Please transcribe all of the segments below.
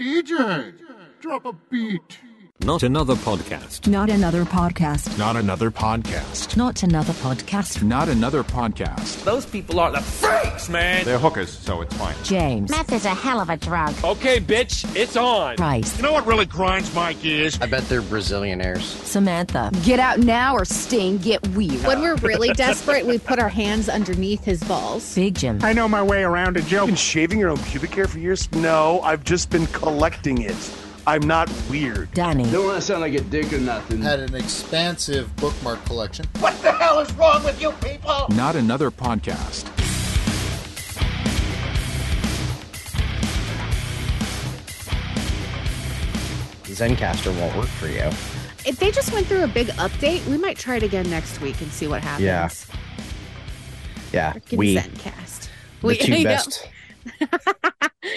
DJ, drop a beat. Not another podcast. Not another podcast. Not another podcast. Not another podcast. Not another podcast. Those people are the freaks, man. They're hookers, so it's fine. James. Meth is a hell of a drug. Okay, bitch, it's on. Price. You know what really grinds my gears? I bet they're Brazilianaires. Samantha. Get out now or Sting, get weird. When we're really desperate, we put our hands underneath his balls. Big Jim. I know my way around a joke. Been shaving your own pubic hair for years? No, I've just been collecting it. I'm not weird. Danny. Don't want to sound like a dick or nothing. Had an expansive bookmark collection. What the hell is wrong with you people? Not another podcast. Zencastr won't work for you. If they just went through a big update, we might try it again next week and see what happens. Yeah. Yeah, Frickin' we Zencast. the We- two I know. best.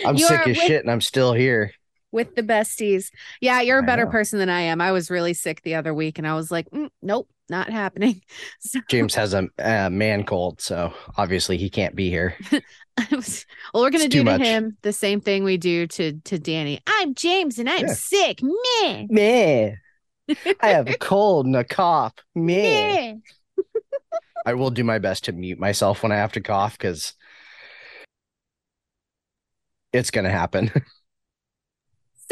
I'm You sick are as with- shit, and I'm still here. With the besties. Yeah, you're a better person than I am. I was really sick the other week and I was like, "Mm, nope, not happening. So James has a, a man cold, so obviously he can't be here. Was, well, we're gonna It's do to much. him the same thing we do to to Danny. I'm James and I'm Yeah. sick. Meh. Meh. I have a cold and a cough. Meh. Meh. I will do my best to mute myself when I have to cough because it's gonna happen.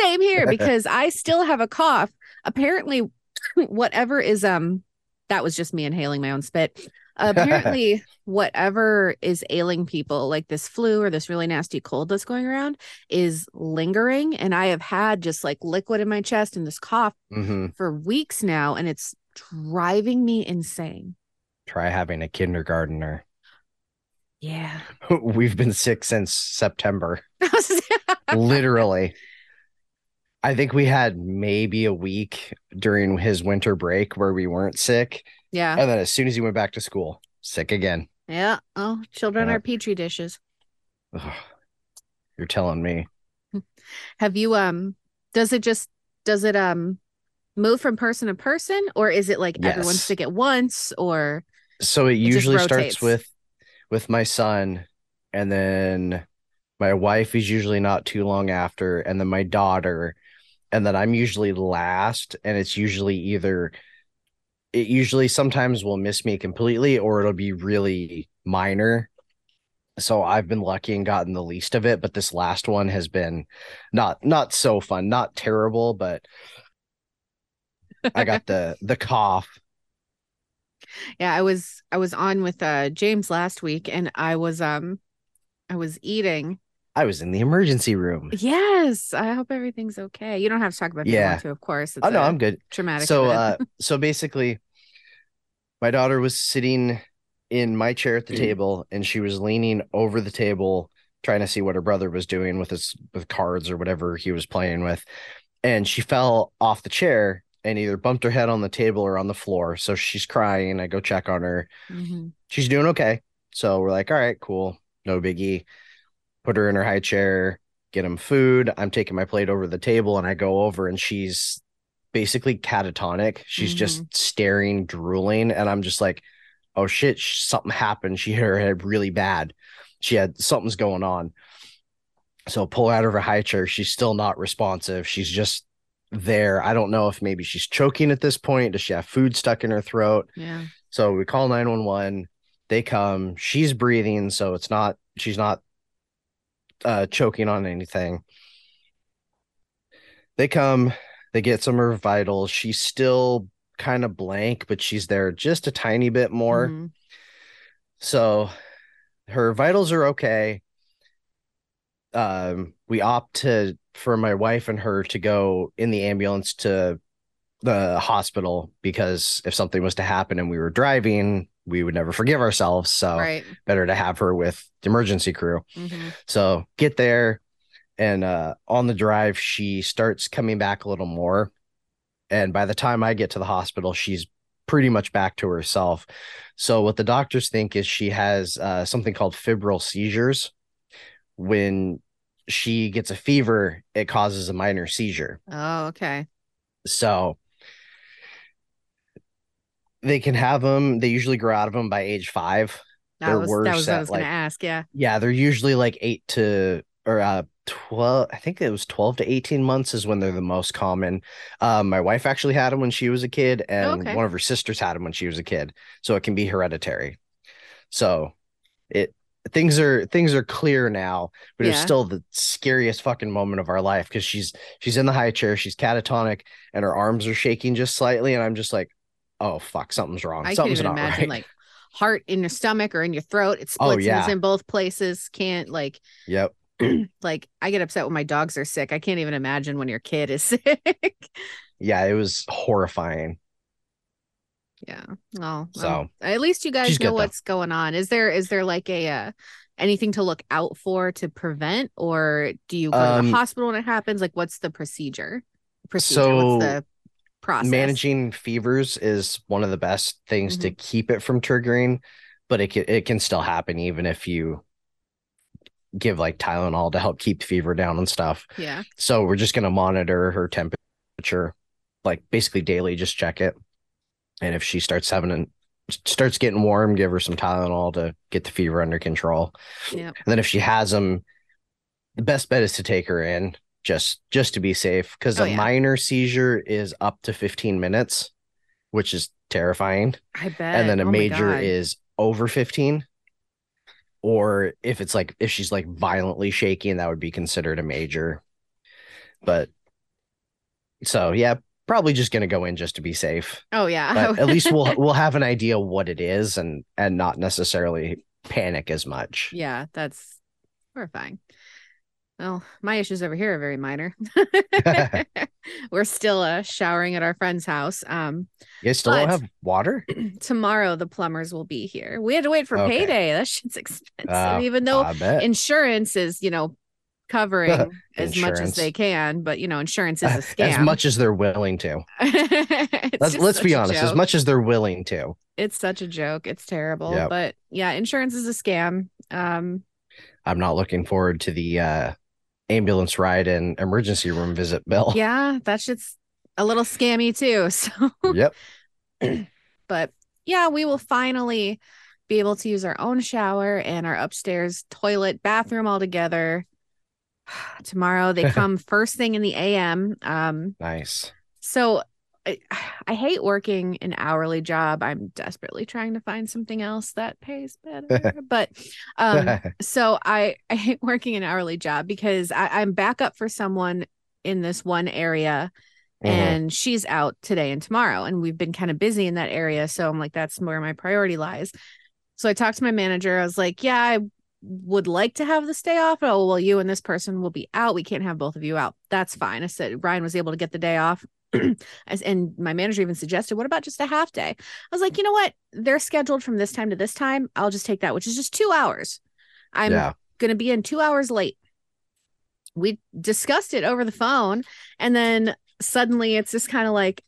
Same here because I still have a cough. Apparently, whatever is um that was just me inhaling my own spit. Apparently, whatever is ailing people, like this flu or this really nasty cold that's going around, is lingering. And I have had just like liquid in my chest and this cough hmm for weeks now, and it's driving me insane. Try having a kindergartner. Yeah. We've been sick since September. Literally. I think we had maybe a week during his winter break where we weren't sick. yeah. And then as soon as he went back to school, sick again. Yeah. Oh, children Yeah. are petri dishes. Ugh. You're telling me. Have you um does it just does it um move from person to person or is it like Yes. sick at once or So it just usually starts with with my son and then my wife is usually not too long after and then my daughter and then I'm usually last and it's usually either it usually sometimes will miss me completely or it'll be really minor. So I've been lucky and gotten the least of it, but this last one has been not not so fun, not terrible, but I got the the cough. yeah I was I was on with uh James last week and I was um I was eating I was in the emergency room. yes I hope everything's okay. You don't have to talk about it if Yeah. want to of course. It's Oh no, I'm good. traumatic so uh so basically my daughter was sitting in my chair at the table and she was leaning over the table trying to see what her brother was doing with his with cards or whatever he was playing with. And she fell off the chair and either bumped her head on the table or on the floor. So she's crying. I go check on her. Mhm. she's doing okay. So we're like all right cool. No biggie put her in her high chair get him food. I'm taking my plate over the table and i go over and she's basically catatonic. She's just mm-hmm. staring drooling. And i'm just like oh shit something happened. She hit her head really bad. She had something's going on. So pull her out of her high chair. She's still not responsive. She's just there. I don't know if maybe she's choking at this point. Does she have food stuck in her throat? Yeah. So we call 911. They come. She's breathing, so it's not she's not uh choking on anything. They come, they get some of her vitals. She's still kind of blank, but she's there just a tiny bit more. Mhm. So her vitals are okay. Um, we opt to for my wife and her to go in the ambulance to the hospital because if something was to happen and we were driving, we would never forgive ourselves. So right better to have her with the emergency crew. Mhm. So get there and uh on the drive she starts coming back a little more. And by the time I get to the hospital, she's pretty much back to herself. So what the doctors think is she has uh, something called febrile seizures. When she gets a fever, it causes a minor seizure. oh okay So they can have them. They usually grow out of them by age five. that They're was worse that was what I was gonna ask yeah Yeah, they're usually like eight to or uh 12 i think it was 12 to 18 months is when they're the most common um my wife actually had them when she was a kid and Okay. one of her sisters had them when she was a kid so it can be hereditary so it things are things are clear now but it's still the scariest fucking moment of our life because she's she's in the high chair she's catatonic and her arms are shaking just slightly and i'm just like oh fuck something's wrong I can't something's even not imagine right like heart in your stomach or in your throat. It Oh, splits is yeah. in both places. Can't like yep like I get upset when my dogs are sick. I can't even imagine when your kid is sick. yeah it was horrifying yeah. Well, So, um, at least you guys know good, though. what's going on. Is there is there like a uh, anything to look out for to prevent, or do you go to Um, the hospital when it happens? Like, what's the procedure? Procedure. So, what's the process? managing fevers is one of the best things Mm-hmm. to keep it from triggering but it can, it can still happen even if you give like Tylenol to help keep fever down and stuff Yeah. so we're just going to monitor her temperature like basically daily just check it and if she starts having an starts getting warm give her some Tylenol to get the fever under control Yeah. and then if she has them the best bet is to take her in just just to be safe because Oh, a yeah. minor seizure is up to 15 minutes which is terrifying I bet. and then a Oh major is over 15 or if it's like if she's like violently shaking that would be considered a major but so yeah probably just going to go in just to be safe Oh yeah. but at least we'll we'll have an idea what it is and and not necessarily panic as much Yeah, that's horrifying. Well, my issues over here are very minor. We're still uh, showering at our friend's house. Um, you still don't have water tomorrow the plumbers will be here. We had to wait for Okay. payday. That shit's expensive, Oh, even though insurance is, you know, covering as much as they can. But you know, insurance is a scam. as much as they're willing to let's let's be honest as much as they're willing to It's such a joke. It's terrible. Yep. But yeah, insurance is a scam. Um, i'm not looking forward to the uh ambulance ride and emergency room visit bill yeah, that shit's a little scammy too. So yep but yeah, we will finally be able to use our own shower and our upstairs toilet, bathroom all together. Tomorrow they come first thing in the AM. Um, nice so I, I hate working an hourly job. I'm desperately trying to find something else that pays better. but um, so I, I hate working an hourly job because I, I'm back up for someone in this one area Mhm. and she's out today and tomorrow and we've been kind of busy in that area so i'm like that's where my priority lies so i talked to my manager i was like yeah i would like to have this day off oh well you and this person will be out we can't have both of you out that's fine i said ryan was able to get the day off and my manager even suggested what about just a half day? I was like you know what? They're scheduled from this time to this time. I'll just take that which is just two hours. I'm Yeah. gonna be in two hours late. We discussed it over the phone and then suddenly it's just kind of like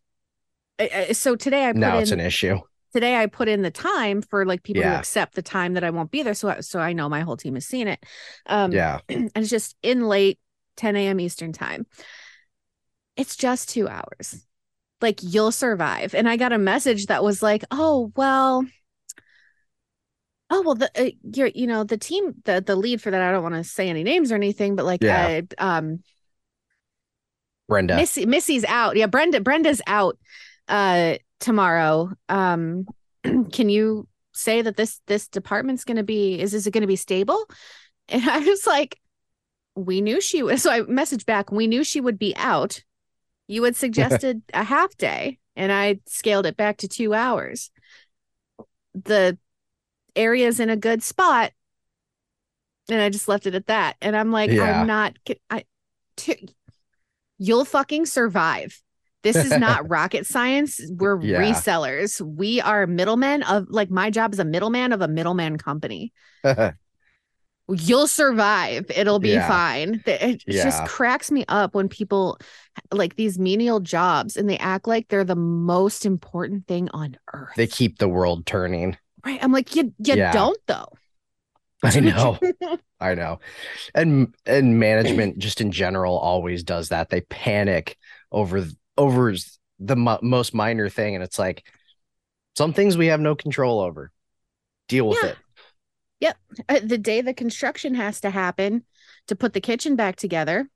so today i put now in it's an issue. today i put in the time for like people to accept the time that i won't be there so I, so i know my whole team has seen it. Um yeah. and it's just in late 10 a.m eastern time it's just two hours like you'll survive and i got a message that was like oh well oh well the uh, you're you know the team the the lead for that i don't want to say any names or anything but like Yeah. uh, um brenda Missy Missy's out. Yeah, Brenda Brenda's out uh tomorrow. Um can you say that this this department's going to be is is it going to be stable? And I was like we knew she was so I messaged back we knew she would be out. You had suggested a half day and I scaled it back to 2 hours. The area's in a good spot and I just left it at that. And I'm like Yeah. I'm not I t- you'll fucking survive. This is not rocket science. We're Yeah. resellers. We are middlemen of like my job is a middleman of a middleman company. You'll survive. It'll be Yeah. fine. It just cracks me up when people like these menial jobs and they act like they're the most important thing on earth. they keep the world turning right. I'm like, you you Yeah. don't though. i know i know and and management just in general always does that they panic over over the mo- most minor thing and it's like some things we have no control over deal with Yeah. it Yep. Uh, the day the construction has to happen, to put the kitchen back together.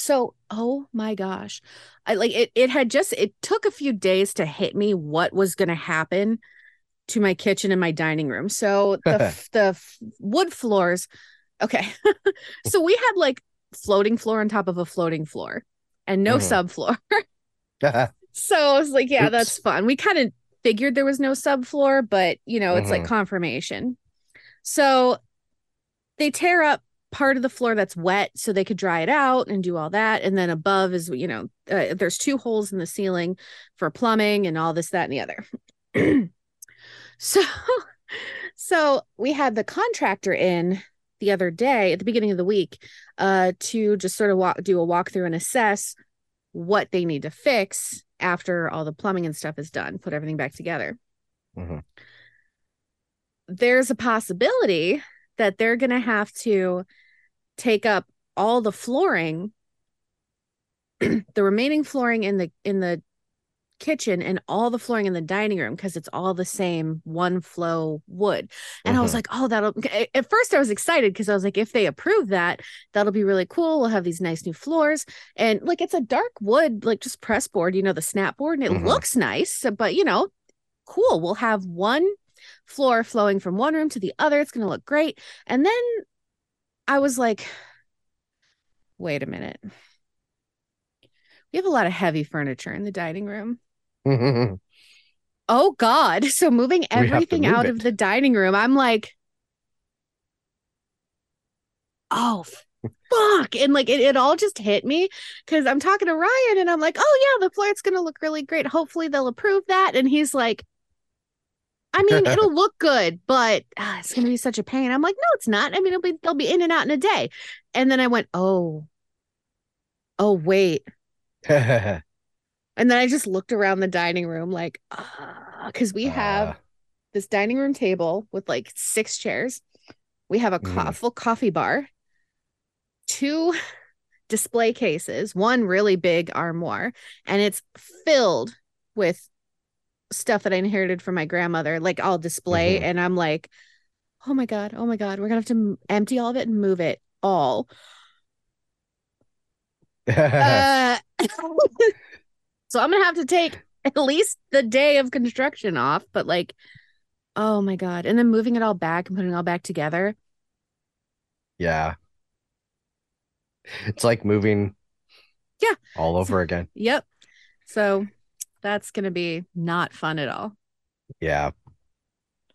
So, oh my gosh. I like it it had just it took a few days to hit me what was going to happen to my kitchen and my dining room. So, the the wood floors okay. so we had like floating floor on top of a floating floor and no Mhm. subfloor. So I was like, yeah, that's fun. We kind of figured there was no subfloor, but you know, it's like Mhm. confirmation. So they tear up part of the floor that's wet so they could dry it out and do all that. And then above is, you know, uh, there's two holes in the ceiling for plumbing and all this, that, and the other. so, so we had the contractor in the other day at the beginning of the week uh, to just sort of walk, do a walkthrough and assess what they need to fix after all the plumbing and stuff is done, put everything back together. Mhm. There's a possibility that they're going to have to take up all the flooring the remaining flooring in the in the kitchen and all the flooring in the dining room because it's all the same one flow wood. And I was Mhm. like, oh, that'll at first I was excited because I was like, if they approve that, that'll be really cool. We'll have these nice new floors. And like it's a dark wood, like just press board, you know, the snap board, and it Mhm. looks nice, but you know, cool. We'll have one floor flowing from one room to the other. It's gonna look great. And then I was like, wait a minute. We have a lot of heavy furniture in the dining room. Oh God. So moving everything move out it. of the dining room, I'm like, oh fuck. And like it, it all just hit me because I'm talking to Ryan and I'm like, oh yeah, the floor floor's gonna look really great. Hopefully they'll approve that. And he's like, I mean, it'll look good, but ah, it's gonna be such a pain. I'm like, no, it's not. I mean, it'll be they'll be in and out in a day. And then I went, oh, oh wait. And then I just looked around the dining room like, because we have Uh. this dining room table with like six chairs. We have a co- Mhm. full coffee bar, two display cases, one really big armoire, and it's filled with stuff that I inherited from my grandmother, like all display. Mhm. And I'm like, oh my God, oh my God, we're gonna have to empty all of it and move it all. Uh, so I'm gonna have to take at least the day of construction off, but like, oh my god, and then moving it all back and putting it all back together. yeah. It's like moving Yeah. all over again. Yep. So that's gonna be not fun at all. Yeah.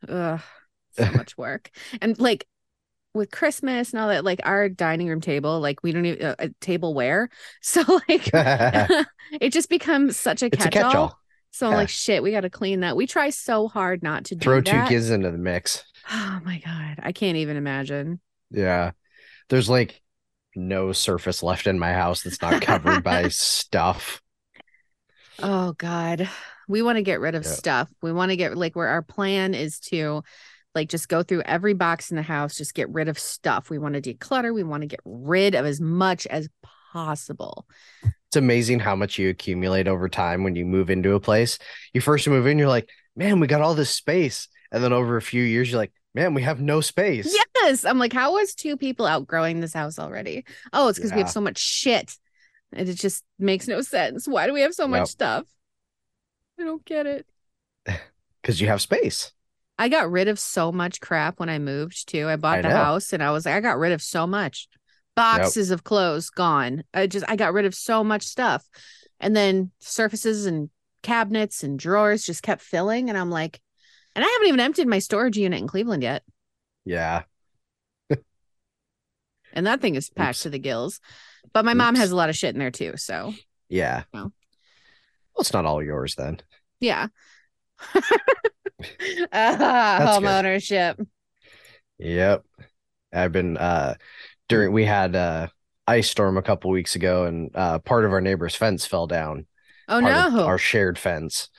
Ugh, so much work. And like with Christmas and all that, like our dining room table, like we don't even uh, a tableware. So like it just becomes such a It's a catch-all. catch-all. So I'm like, shit, we got to clean that. We try so hard not to do Throw two kids into the mix. Oh my god, I can't even imagine. Yeah. There's like no surface left in my house that's not covered by stuff. Oh god, we want to get rid of Yeah. stuff. We want to get like where our plan is to like just go through every box in the house, just get rid of stuff. We want to declutter. We want to get rid of as much as possible. It's amazing how much you accumulate over time when you move into a place. You first move in, you're like, man, we got all this space. And then over a few years, you're like, man, we have no space. Yes, I'm like, how is two people outgrowing this house already? Oh, it's because we have so much shit, and it just makes no sense. Why do we have so much stuff? I don't get it. Because you have space. I got rid of so much crap when I moved too. I bought I the know. house and I was like, I got rid of so much boxes of clothes gone. I just, I got rid of so much stuff. And then surfaces and cabinets and drawers just kept filling. And I'm like, and I haven't even emptied my storage unit in Cleveland yet. Yeah. And that thing is packed Oops. to the gills. But my mom has a lot of shit in there too. So Yeah. Well, it's not all yours then. yeah. ah, That's home good. ownership. Yep. I've been uh during we had uh ice storm a couple weeks ago and uh part of our neighbor's fence fell down. Oh no. our shared fence.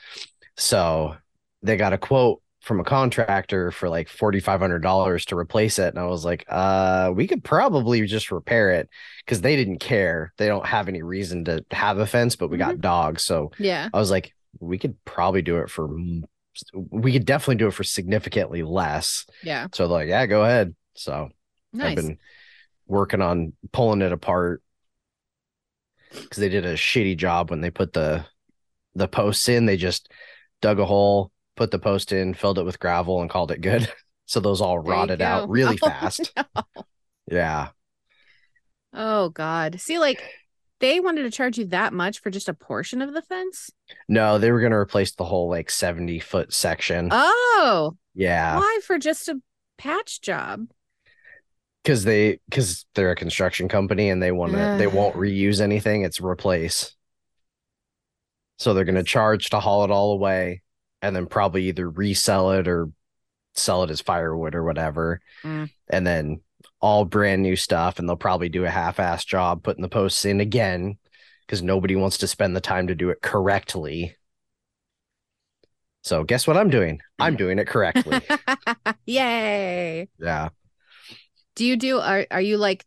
So they got a quote from a contractor for like forty five hundred dollars to replace it. And I was like, uh, we could probably just repair it because they didn't care. They don't have any reason to have a fence, but we got dogs. So yeah. I was like, we could probably do it for we could definitely do it for significantly less. Yeah. So they're like, yeah, go ahead. So Nice. I've been working on pulling it apart because they did a shitty job when they put the the posts in. They just dug a hole, put the post in, filled it with gravel, and called it good. So those all There rotted out really Oh, fast. no. Yeah. Oh God. See, like they wanted to charge you that much for just a portion of the fence. No, they were gonna replace the whole like 70 foot section. Oh, yeah. why for just a patch job? Because they because they're a construction company and they want to they won't reuse anything, it's replace. So they're gonna charge to haul it all away and then probably either resell it or sell it as firewood or whatever. Mm. And then all brand new stuff, and they'll probably do a half-ass job putting the posts in again because nobody wants to spend the time to do it correctly. So guess what I'm doing? I'm doing it correctly. Yay. yeah. Do you do are are you like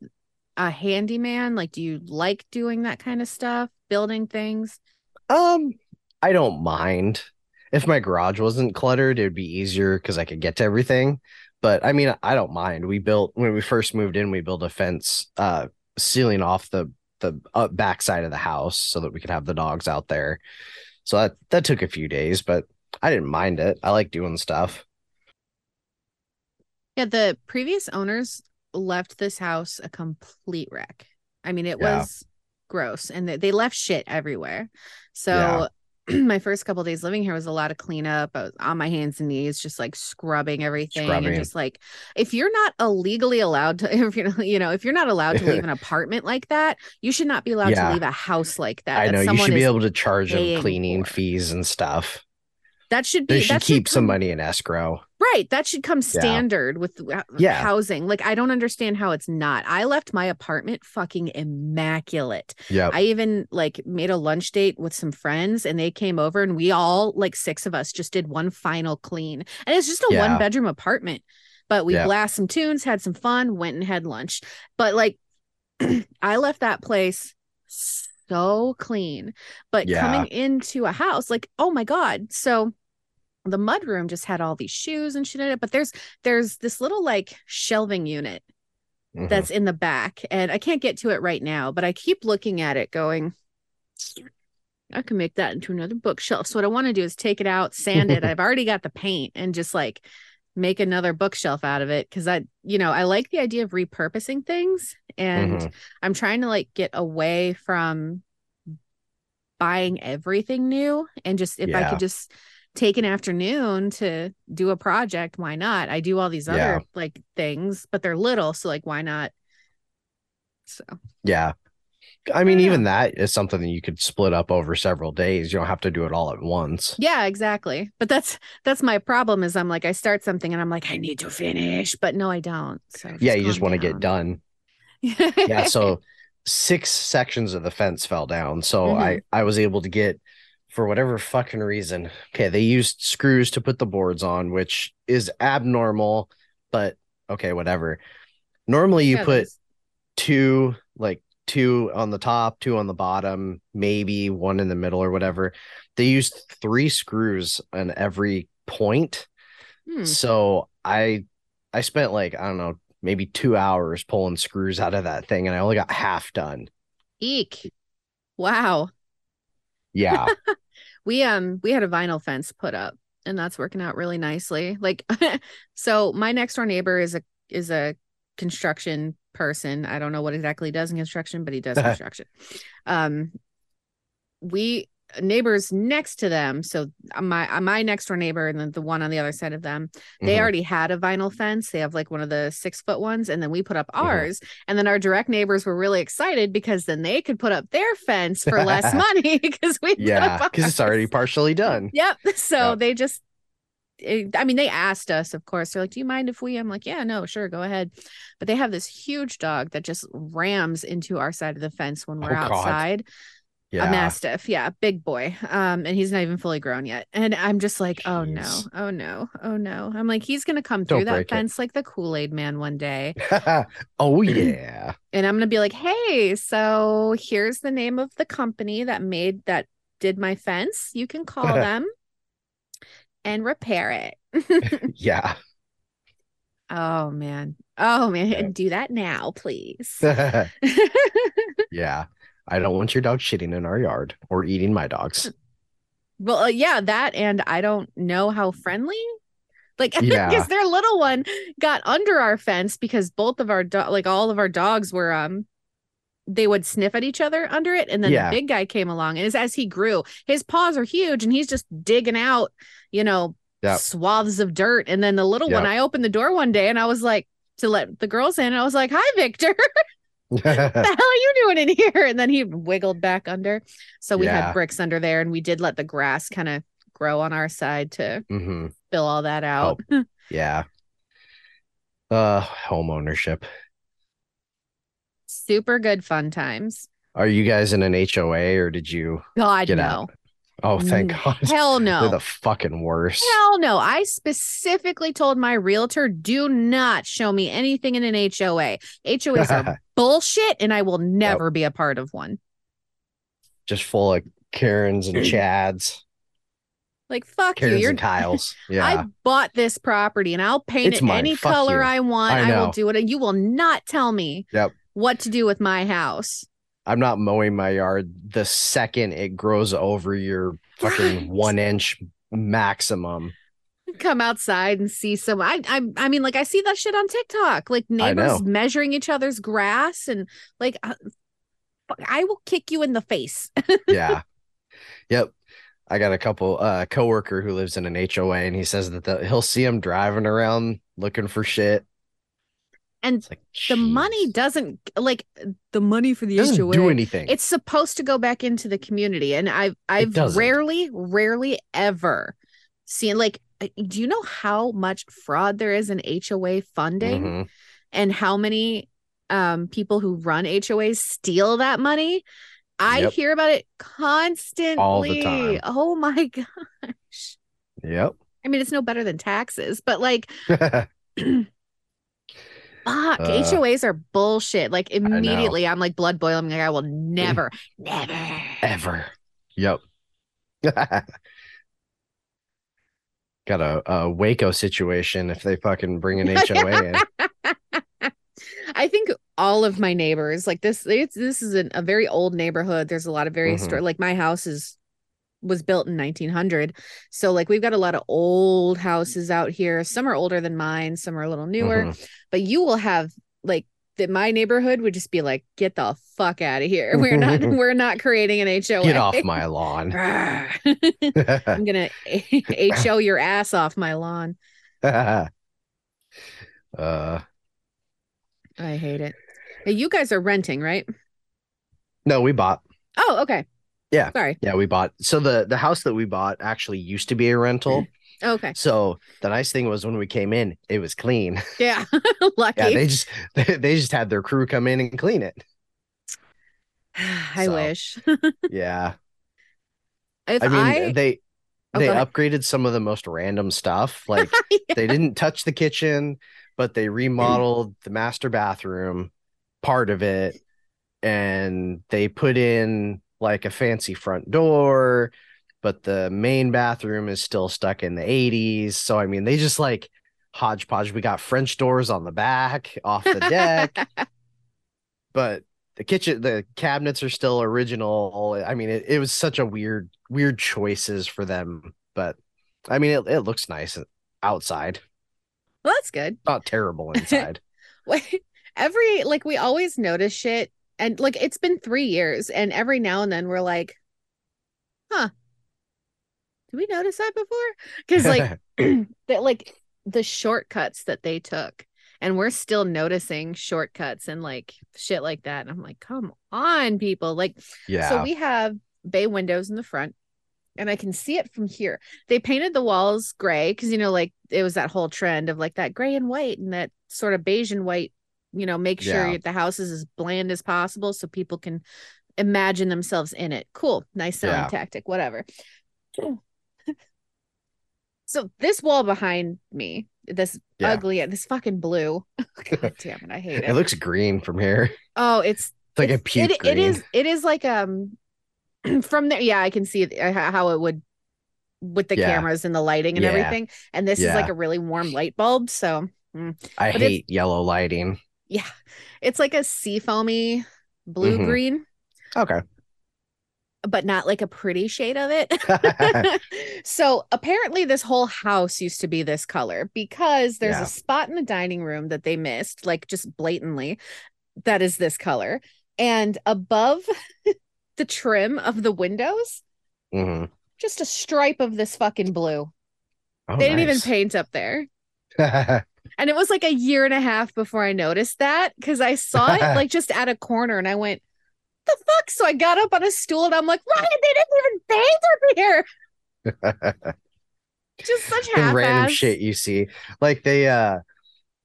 a handyman? Like do you like doing that kind of stuff? Building things? Um, I don't mind. If my garage wasn't cluttered, it would be easier because I could get to everything. But I mean, I don't mind. We built when we first moved in, we built a fence, uh, sealing off the the uh, back side of the house so that we could have the dogs out there. So that that took a few days, but I didn't mind it. I like doing stuff. Yeah, the previous owners left this house a complete wreck. I mean, it Yeah. was gross and they, they left shit everywhere. So my first couple days living here was a lot of cleanup. I was on my hands and knees, just like scrubbing everything Scrubbing. and just like if you're not illegally allowed to, if you're you know, if you're not allowed to leave an apartment like that, you should not be allowed Yeah. to leave a house like that. I know you should be able to charge them cleaning for. fees and stuff. That should be They should keep some come- money in escrow. Right. That should come standard with uh, Yeah. housing. Like, I don't understand how it's not. I left my apartment fucking immaculate. Yeah. I even like made a lunch date with some friends and they came over and we all, like six of us, just did one final clean. And it's just a Yeah. one bedroom apartment, but we Yeah. blast some tunes, had some fun, went and had lunch. But like, I left that place so clean. But Yeah. coming into a house, like, oh my God. So, the mud room just had all these shoes and shit in it but there's there's this little like shelving unit Mhm. that's in the back and i can't get to it right now but i keep looking at it going i can make that into another bookshelf so what i want to do is take it out sand it i've already got the paint and just like make another bookshelf out of it because i you know i like the idea of repurposing things and Mhm. i'm trying to like get away from buying everything new and just if i could just take an afternoon to do a project why not i do all these other Yeah. like things but they're little so like why not so Yeah. I mean, even that is something that you could split up over several days. You don't have to do it all at once. yeah exactly but that's that's my problem is i'm like i start something and i'm like i need to finish but no i don't so yeah, you just want to get done. yeah, so six sections of the fence fell down. So I mm-hmm. I was able to get for whatever fucking reason. Okay, they used screws to put the boards on, which is abnormal, but okay, whatever. Normally you Yeah, put there's- two like two on the top, two on the bottom, maybe one in the middle or whatever. They used three screws on every point. Hmm. So I I spent like I don't know, maybe 2 hours pulling screws out of that thing and I only got half done. eek wow Yeah. we um we had a vinyl fence put up and that's working out really nicely. Like so my next door neighbor is a is a construction person. I don't know what exactly he does in construction but he does construction. Um we neighbors next to them so my my next door neighbor and then the one on the other side of them they Mhm. already had a vinyl fence they have like one of the six foot ones and then we put up Mhm. ours and then our direct neighbors were really excited because then they could put up their fence for less money because we yeah, cuz it's already partially done. Yep. So Yep. they just, it- I mean, they asked us, of course. They're like, "Do you mind if we?" I'm like, "Yeah, no, sure, go ahead." But they have this huge dog that just rams into our side of the fence when we're Oh, God. Yeah. A mastiff, yeah, big boy. Um, and he's not even fully grown yet. And I'm just like, oh no, oh no, oh no. I'm like, he's gonna come Don't through that break it. fence like the Kool Aid Man one day, oh yeah. and I'm gonna be like, hey, so here's the name of the company that made that did my fence. You can call them and repair it. Yeah. Oh man. Oh man, do that now, please. yeah. I don't want your dog shitting in our yard or eating my dogs. well, uh, yeah, that and I don't know how friendly. Like, because Yeah. their little one got under our fence because both of our do- like all of our dogs were um they would sniff at each other under it, and then Yeah. the big guy came along, and as, as he grew, his paws are huge, and he's just digging out, you know, Yep. swaths of dirt, and then the little one, I opened the door one day, and I was like to let the girls in, and I was like, "Hi, Victor." the hell are you doing in here? And then he wiggled back under. So we Yeah. had bricks under there and we did let the grass kind of grow on our side to hmm fill all that out. Yeah. Uh, home ownership. Super good fun times. Are you guys in an HOA or did you God, no. out? Oh, thank Mm, God. Hell no. They're no. the fucking worst. Hell no. I specifically told my realtor, do not show me anything in an HOA. HOAs are bullshit and I will never be a part of one. Just full of Karens and Chads. Like, fuck you. Karens You're and Kyles. Yeah. I bought this property and I'll paint It's it mine. any Fuck color you. I want. I I, will do it. And you will not tell me Yep. what to do with my house. I'm not mowing my yard the second it grows over your fucking Right. one inch maximum. Come outside and see some. I, I, I mean, like I see that shit on TikTok, like neighbors measuring each other's grass, and like, uh, I will kick you in the face. Yeah. yep. I got a couple uh coworker who lives in an HOA and he says that the, he'll see him driving around looking for shit. And like, the money doesn't like the money for the Doesn't HOA. do anything. It's supposed to go back into the community, and I've I've rarely, rarely ever seen like. uh, Do you know how much fraud there is in HOA funding, Mhm. and how many um people who run HOAs steal that money? I Yep. hear about it constantly. All the time. Oh my gosh! Yep. I mean, it's no better than taxes, but like Fuck, Uh, HOAs are bullshit. Like immediately, I'm like blood boiling. Like, I will never, never. Ever. Yep. Got a, a Waco situation if they fucking bring an HOA in. I think all of my neighbors, like this, it's, this is an, a very old neighborhood. There's a lot of very Mhm. historic. Like my house is was built in 1900, so like we've got a lot of old houses out here. Some are older than mine, some are a little newer. Mhm. But you will have like that. My neighborhood would just be like, get the fuck out of here. We're not. we're not creating an HOA. Get off my lawn. I'm gonna HO your ass off my lawn. uh I hate it. Hey, you guys are renting, right? no, we bought. Oh, okay. Yeah. Sorry. Yeah, we bought. So the the house that we bought actually used to be a rental. Oh, okay. So the nice thing was when we came in, it was clean. Yeah. Lucky. Yeah, they just they, they just had their crew come in and clean it. I so. wish. Yeah. if I I, mean, they Oh, they upgraded some of the most random stuff. Like they didn't touch the kitchen, but they remodeled the master bathroom, part of it, and they put in like a fancy front door, but the main bathroom is still stuck in the 80s. So I mean, they just like hodgepodge. We got French doors on the back, off the deck, but the kitchen, the cabinets are still original. I mean, it, it was such a weird, weird choices for them, but I mean, it, it looks nice outside, well, that's good. not terrible inside. Wait, every like we always notice shit, and like it's been three years, and every now and then we're like, huh. Did we notice that before? Because like that like the shortcuts that they took and we're still noticing shortcuts and like shit like that and i'm like come on people like yeah. so we have bay windows in the front and i can see it from here they painted the walls gray because you know like it was that whole trend of like that gray and white and that sort of beige and white you know make sure Yeah. the house is as bland as possible so people can imagine themselves in it cool nice selling Yeah. tactic whatever so this wall behind me this Yeah. ugly this fucking blue god damn it i hate it it looks green from here. oh it's It's like a puke it, it is it is like um from there yeah i can see uh, how how it would with the Yeah. cameras and the lighting and Yeah. everything and this is like a really warm light bulb so Mm. I But hate yellow lighting. Yeah. It's like a seafoamy blue Mhm. green, Okay. but not like a pretty shade of it. so apparently this whole house used to be this color because there's Yeah. a spot in the dining room that they missed, like just blatantly, that is this color. And above the trim of the windows, hmm just a stripe of this fucking blue. Oh, they didn't even paint up there. And it was like a year and a half before I noticed that because I saw it like just at a corner and I went, the fuck? So I got up on a stool and I'm like, Ryan, they didn't even paint up here. Just such random shit you see. Like they uh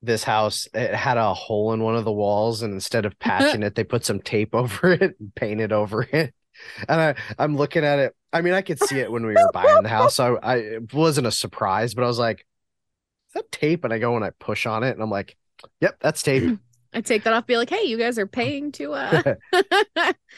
this house it had a hole in one of the walls and instead of patching it they put some tape over it and painted over it. And I I'm looking at it. I mean I could see it when we were buying the house. So I it wasn't a surprise, but I was like that tape? And I go and I push on it and I'm like, yep, that's tape. I take that off, be like, hey, you guys are paying to uh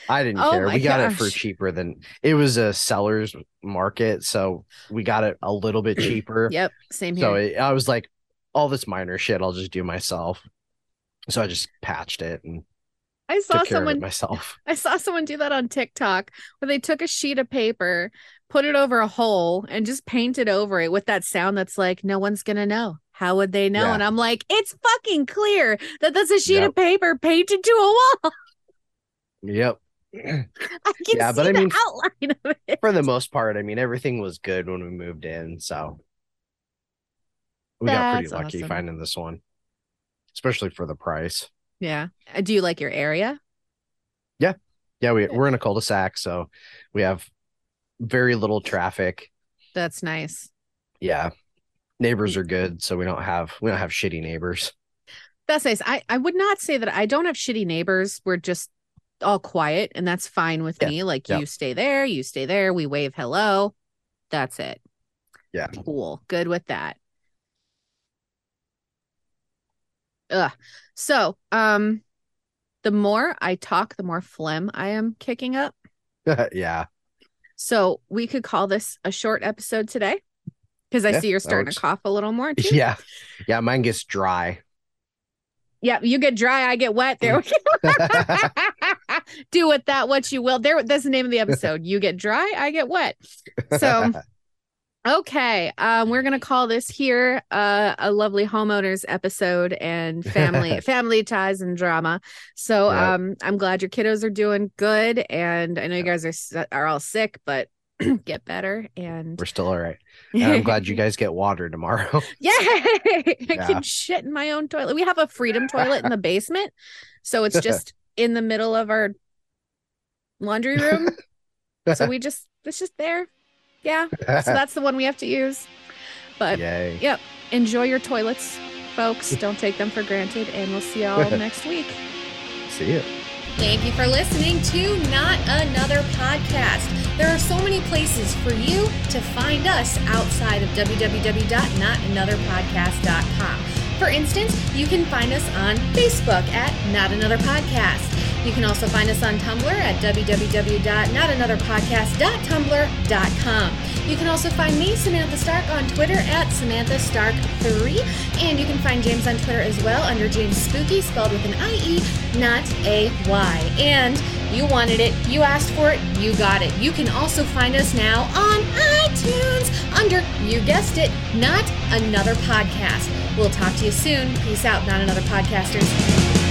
I didn't Oh care. We got it for cheaper than it was a seller's market, so we got it a little bit cheaper. Yep, same here. So it, I was like, all this minor shit, I'll just do myself. So I just patched it and I saw took care of someone myself. I saw someone do that on TikTok where they took a sheet of paper, put it over a hole, and just painted over it with that sound that's like, no one's gonna know. How would they know? Yeah. And I'm like, it's fucking clear that that's a sheet Yep. of paper painted to a wall. Yep. I can Yeah, see but I the mean, outline of it. For the most part, I mean, everything was good when we moved in. So we got pretty lucky awesome. finding this one, especially for the price. Yeah. Uh, Do you like your area? Yeah. Yeah, we, we're in a cul-de-sac, so we have very little traffic. That's nice. Yeah. Neighbors are good, so we don't have we don't have shitty neighbors. That's nice. I, I would not say that I don't have shitty neighbors. We're just all quiet, and that's fine with Yeah. me. Like Yeah. you stay there, you stay there, we wave hello. That's it. Yeah. Cool. Good with that. Ugh. So, um, the more I talk, the more phlegm I am kicking up. yeah. So we could call this a short episode today because I Yeah, see you're starting to cough a little more too. Yeah. Yeah, mine gets dry. Yeah, you get dry, I get wet. There we go. Do with that what you will. There, that's the name of the episode. You get dry, I get wet. So, okay, um, we're gonna call this here uh, a lovely homeowners episode and family family ties and drama. So, Yep. um, I'm glad your kiddos are doing good, and I know you guys are are all sick, but get better. And We're still all right. And I'm glad you guys get water tomorrow. Yay! I Yeah. can shit in my own toilet. We have a freedom toilet in the basement. So it's just in the middle of our laundry room. so we just it's just there. Yeah. So that's the one we have to use. But Yay. yep. Enjoy your toilets, folks. Don't take them for granted. And we'll see y'all next week. See you. Thank you for listening to Not Another Podcast. There are so many places for you to find us outside of www.notanotherpodcast.com. For instance, you can find us on Facebook at Not Another Podcast. You can also find us on Tumblr at www.notanotherpodcast.tumblr.com. You can also find me, Samantha Stark, on Twitter at Samantha Stark3. And you can find James on Twitter as well under James Spookie, spelled with an I-E, not a Y. And you wanted it, you asked for it, you got it. You can also find us now on iTunes under, you guessed it, Not Another Podcast. We'll talk to you soon. Peace out, Not Another Podcasters.